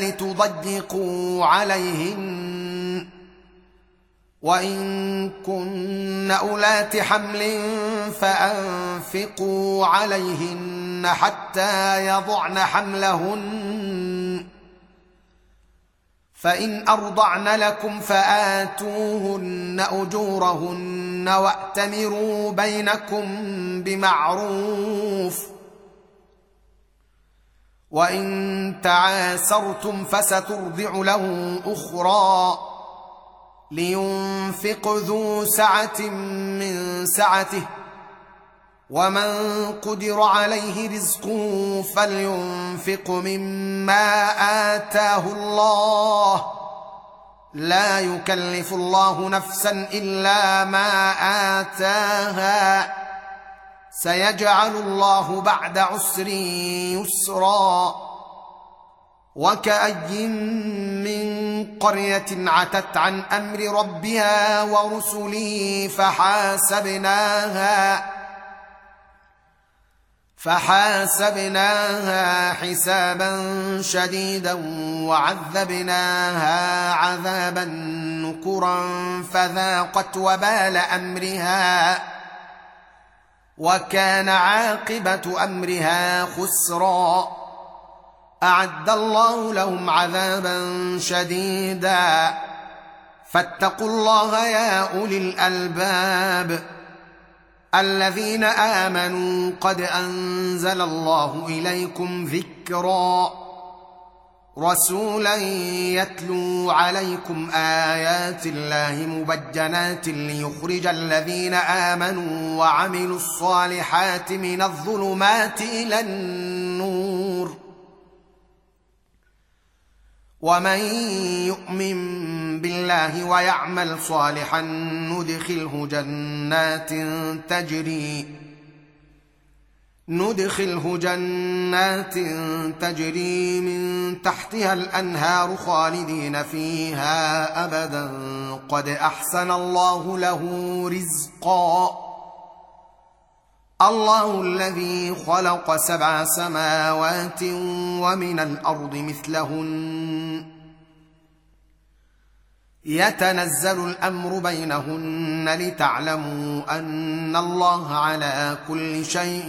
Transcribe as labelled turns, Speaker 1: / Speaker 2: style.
Speaker 1: لتضيقوا عليهن. وإن كن أولات حمل فأنفقوا عليهن حتى يضعن حملهن. فإن أرضعن لكم فآتوهن أجورهن وأتمروا بينكم بمعروف. وان تعاسرتم فسترضع له أخرى لينفق ذو سعه من سعته ومن قدر عليه رزقه فلينفق مما اتاه الله لا يكلف الله نفسا الا ما اتاها سيجعل الله بعد عسر يسرا وكأي من قرية عتت عن أمر ربها ورسله فحاسبناها فحاسبناها حسابا شديدا وعذبناها عذابا نكرا فذاقت وبال أمرها وكان عاقبة أمرها خسرا. أعد الله لهم عذابا شديدا. فاتقوا الله يا أولي الألباب. الذين آمنوا قد أنزل الله إليكم ذكرا. رسولا يتلو عليكم آيات الله مبجنات ليخرج الذين آمنوا وعملوا الصالحات من الظلمات إلى النور. ومن يؤمن بالله ويعمل صالحا ندخله جنات تجري ندخله جنات تجري من تحتها الأنهار خالدين فيها أبدا. قد أحسن الله له رزقا. الله الذي خلق سبع سماوات ومن الأرض مثلهن. يتنزل الأمر بينهن لتعلموا أن الله على كل شيء